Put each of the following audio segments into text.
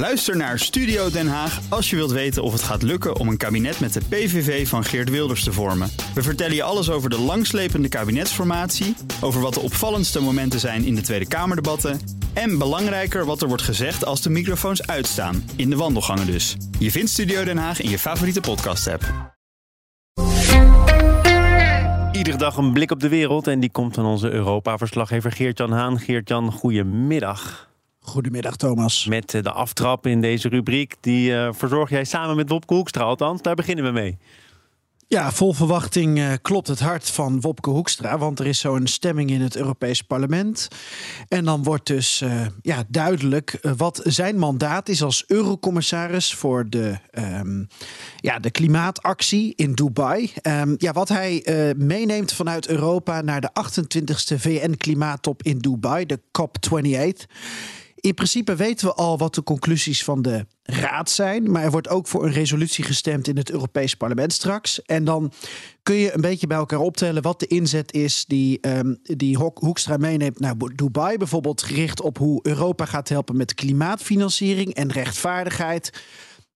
Luister naar Studio Den Haag als je wilt weten of het gaat lukken om een kabinet met de PVV van Geert Wilders te vormen. We vertellen je alles over de langslepende kabinetsformatie, over wat de opvallendste momenten zijn in de Tweede Kamerdebatten en belangrijker wat er wordt gezegd als de microfoons uitstaan, in de wandelgangen dus. Je vindt Studio Den Haag in je favoriete podcast-app. Iedere dag een blik op de wereld en die komt van onze Europa-verslaggever Geert-Jan Haan. Geert-Jan, goedemiddag. Goedemiddag, Thomas. Met eh, de aftrap in deze rubriek, die uh, verzorg jij samen met Wopke Hoekstra. Althans, daar beginnen we mee. Ja, vol verwachting uh, klopt het hart van Wopke Hoekstra. Want er is zo'n stemming in het Europees Parlement. En dan wordt dus uh, ja, duidelijk uh, wat zijn mandaat is als eurocommissaris voor de, um, ja, de klimaatactie in Dubai. Um, ja, wat hij meeneemt vanuit Europa naar de 28e VN-klimaattop in Dubai, de COP28. In principe weten we al wat de conclusies van de raad zijn. Maar er wordt ook voor een resolutie gestemd in het Europees Parlement straks. En dan kun je een beetje bij elkaar optellen wat de inzet is die, um, die Hoekstra meeneemt naar Dubai. Bijvoorbeeld gericht op hoe Europa gaat helpen met klimaatfinanciering en rechtvaardigheid.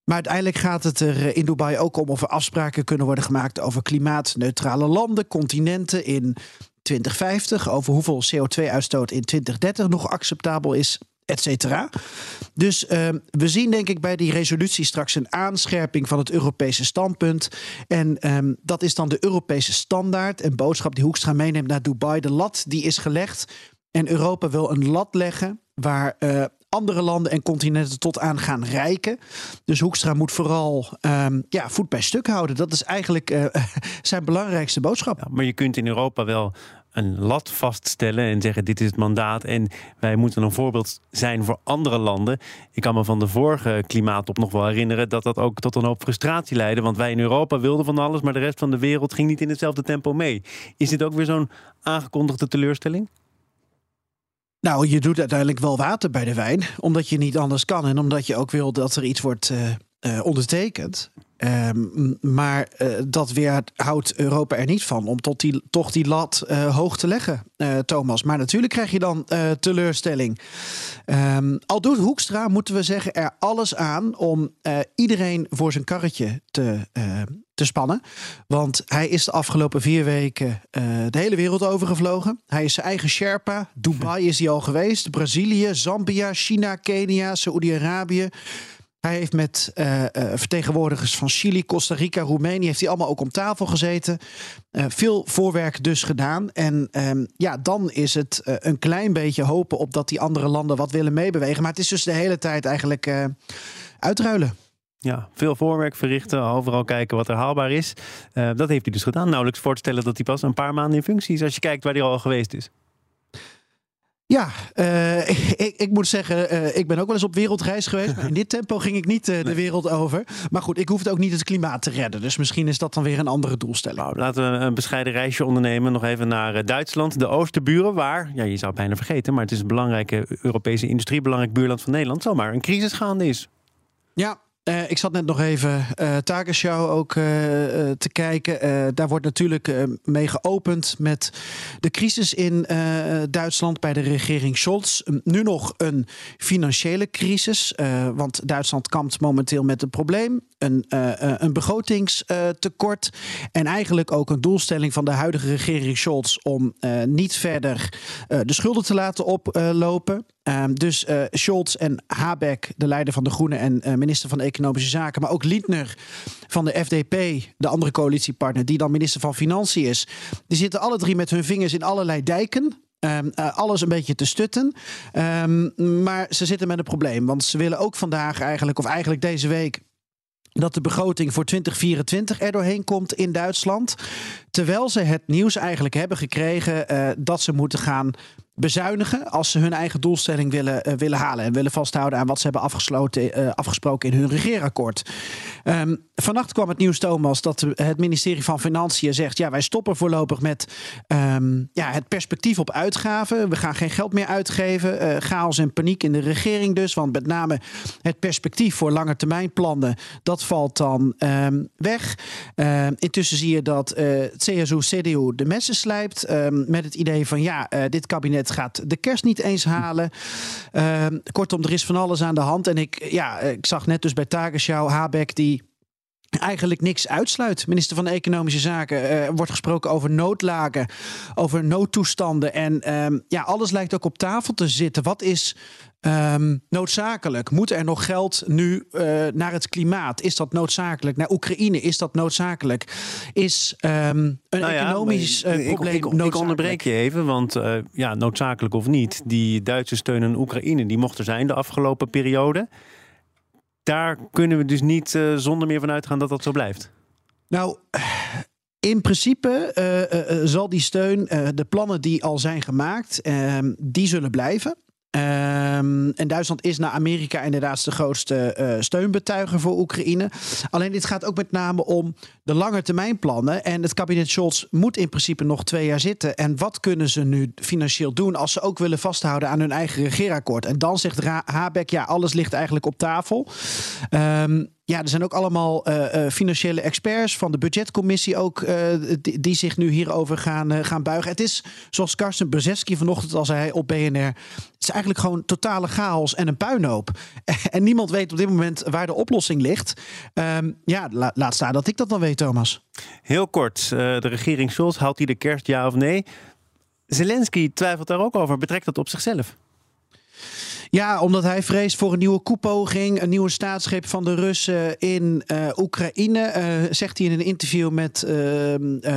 Maar uiteindelijk gaat het er in Dubai ook om of er afspraken kunnen worden gemaakt over klimaatneutrale landen, continenten in 2050, over hoeveel CO2-uitstoot in 2030 nog acceptabel is et cetera. Dus uh, we zien denk ik bij die resolutie straks een aanscherping van het Europese standpunt. En um, dat is dan de Europese standaard en boodschap die Hoekstra meeneemt naar Dubai. De lat die is gelegd en Europa wil een lat leggen waar uh, andere landen en continenten tot aan gaan rijken. Dus Hoekstra moet vooral um, ja, voet bij stuk houden. Dat is eigenlijk uh, zijn belangrijkste boodschap. Ja, maar je kunt in Europa wel een lat vaststellen en zeggen dit is het mandaat en wij moeten een voorbeeld zijn voor andere landen. Ik kan me van de vorige klimaatop nog wel herinneren dat dat ook tot een hoop frustratie leidde, want wij in Europa wilden van alles, maar de rest van de wereld ging niet in hetzelfde tempo mee. Is dit ook weer zo'n aangekondigde teleurstelling? Nou, je doet uiteindelijk wel water bij de wijn, omdat je niet anders kan en omdat je ook wil dat er iets wordt uh, uh, ondertekend. Um, maar uh, dat weerhoudt Europa er niet van om tot die, toch die lat uh, hoog te leggen, Thomas. Maar natuurlijk krijg je dan teleurstelling. Um, al doet Hoekstra, moeten we zeggen, er alles aan om iedereen voor zijn karretje te, te spannen. Want hij is de afgelopen vier weken de hele wereld overgevlogen. Hij is zijn eigen Sherpa. Dubai is hij al geweest. Brazilië, Zambia, China, Kenia, Saoedi-Arabië. Hij heeft met uh, uh, vertegenwoordigers van Chili, Costa Rica, Roemenië... heeft hij allemaal ook om tafel gezeten. Uh, veel voorwerk dus gedaan. En um, ja, dan is het een klein beetje hopen op dat die andere landen wat willen meebewegen. Maar het is dus de hele tijd eigenlijk uitruilen. Ja, veel voorwerk verrichten, overal kijken wat er haalbaar is. dat heeft hij dus gedaan. Nauwelijks voorstellen dat hij pas een paar maanden in functie is... als je kijkt waar hij al geweest is. Ja, uh, ik, ik, moet zeggen, uh, ik ben ook wel eens op wereldreis geweest. Maar in dit tempo ging ik niet uh, de wereld over. Maar goed, ik hoefde ook niet het klimaat te redden. Dus misschien is dat dan weer een andere doelstelling. Nou, laten we een bescheiden reisje ondernemen. Nog even naar Duitsland, de Oosterburen. Waar, ja, je zou het bijna vergeten, maar het is een belangrijke Europese industrie, belangrijk buurland van Nederland. Zomaar een crisis gaande is. Ja, uh, ik zat net nog even uh, Tagesschau ook uh, te kijken. daar wordt natuurlijk mee geopend met de crisis in Duitsland bij de regering Scholz. nu nog een financiële crisis, want Duitsland kampt momenteel met een probleem. Een, een begrotingstekort. en eigenlijk ook een doelstelling van de huidige regering Scholz om niet verder de schulden te laten oplopen. Um, dus uh, Scholz en Habeck, de leider van de Groenen en uh, minister van Economische Zaken, maar ook Lietner van de FDP, de andere coalitiepartner, die dan minister van Financiën is, die zitten alle drie met hun vingers in allerlei dijken. Um, uh, alles een beetje te stutten. Um, maar ze zitten met een probleem. Want ze willen ook vandaag eigenlijk, of eigenlijk deze week, dat de begroting voor 2024 er doorheen komt in Duitsland. Terwijl ze het nieuws eigenlijk hebben gekregen dat ze moeten gaan bezuinigen als ze hun eigen doelstelling willen, uh, willen halen en willen vasthouden aan wat ze hebben afgesloten, uh, afgesproken in hun regeerakkoord. Um, vannacht kwam het nieuws, Thomas, dat het ministerie van Financiën zegt: ja, wij stoppen voorlopig met um, ja, het perspectief op uitgaven. We gaan geen geld meer uitgeven. Uh, chaos en paniek in de regering dus, want met name het perspectief voor langetermijnplannen dat valt dan um, weg. intussen zie je dat CSU-CDU de messen slijpt. Ehm, met het idee van ja, dit kabinet gaat de kerst niet eens halen. Ehm, kortom, er is van alles aan de hand. En ik, ja, ik zag net dus bij Tagesschau Habeck die eigenlijk niks uitsluit. Minister van Economische Zaken uh, wordt gesproken over noodlagen, over noodtoestanden. En ehm, ja, alles lijkt ook op tafel te zitten. Wat is um, noodzakelijk? Moet er nog geld nu uh, naar het klimaat? Is dat noodzakelijk? Naar Oekraïne is dat noodzakelijk? Is um, een nou ja, economisch uh, probleem ik, ik, ik, onderbreek je even, want ja, noodzakelijk of niet, die Duitse steun aan Oekraïne, die mocht er zijn de afgelopen periode daar kunnen we dus niet uh, zonder meer van uitgaan dat dat zo blijft. Nou, in principe uh, uh, zal die steun, de plannen die al zijn gemaakt, ehm, die zullen blijven. Um, en Duitsland is naar Amerika inderdaad de grootste uh, steunbetuiger voor Oekraïne. Alleen dit gaat ook met name om de lange termijn plannen. En het kabinet Scholz moet in principe nog twee jaar zitten. En wat kunnen ze nu financieel doen als ze ook willen vasthouden aan hun eigen regeerakkoord? En dan zegt Habeck, ja, alles ligt eigenlijk op tafel. Um, ja, er zijn ook allemaal uh, financiële experts van de budgetcommissie ook uh, die, zich nu hierover gaan, gaan buigen. Het is, zoals Karsten Brzeski vanochtend al zei op BNR, het is eigenlijk gewoon totale chaos en een puinhoop. en niemand weet op dit moment waar de oplossing ligt. Um, ja, la, laat staan dat ik dat dan weet, Thomas. Heel kort, de regering Scholz, haalt hij de kerst ja of nee? Zelensky twijfelt daar ook over. Betrekt dat op zichzelf? Ja, omdat hij vreest voor een nieuwe koepoging, een nieuwe staatsgreep van de Russen in uh, Oekraïne, uh, zegt hij in een interview met uh,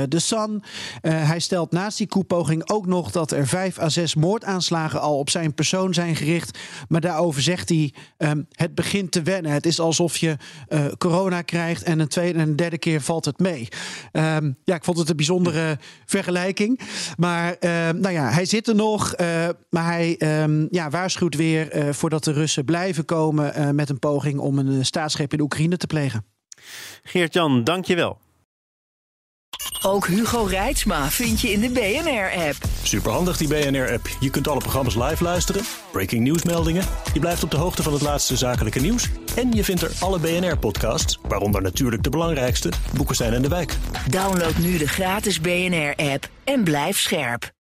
The Sun. hij stelt naast die koepoging ook nog dat er vijf à zes moordaanslagen al op zijn persoon zijn gericht. Maar daarover zegt hij: um, het begint te wennen. Het is alsof je corona krijgt en een tweede en een derde keer valt het mee. Um, ja, ik vond het een bijzondere vergelijking. Maar ehm, nou ja, hij zit er nog, maar hij ja, waarschuwt weer uh, voordat de Russen blijven komen uh, met een poging om een staatsgreep in Oekraïne te plegen. Geert-Jan, dankjewel. Ook Hugo Reitsma vind je in de BNR-app. Superhandig die BNR-app. Je kunt alle programma's live luisteren, breaking nieuwsmeldingen. Je blijft op de hoogte van het laatste zakelijke nieuws. En je vindt er alle BNR-podcasts, waaronder natuurlijk de belangrijkste, Boeken zijn in de wijk. Download nu de gratis BNR-app en blijf scherp.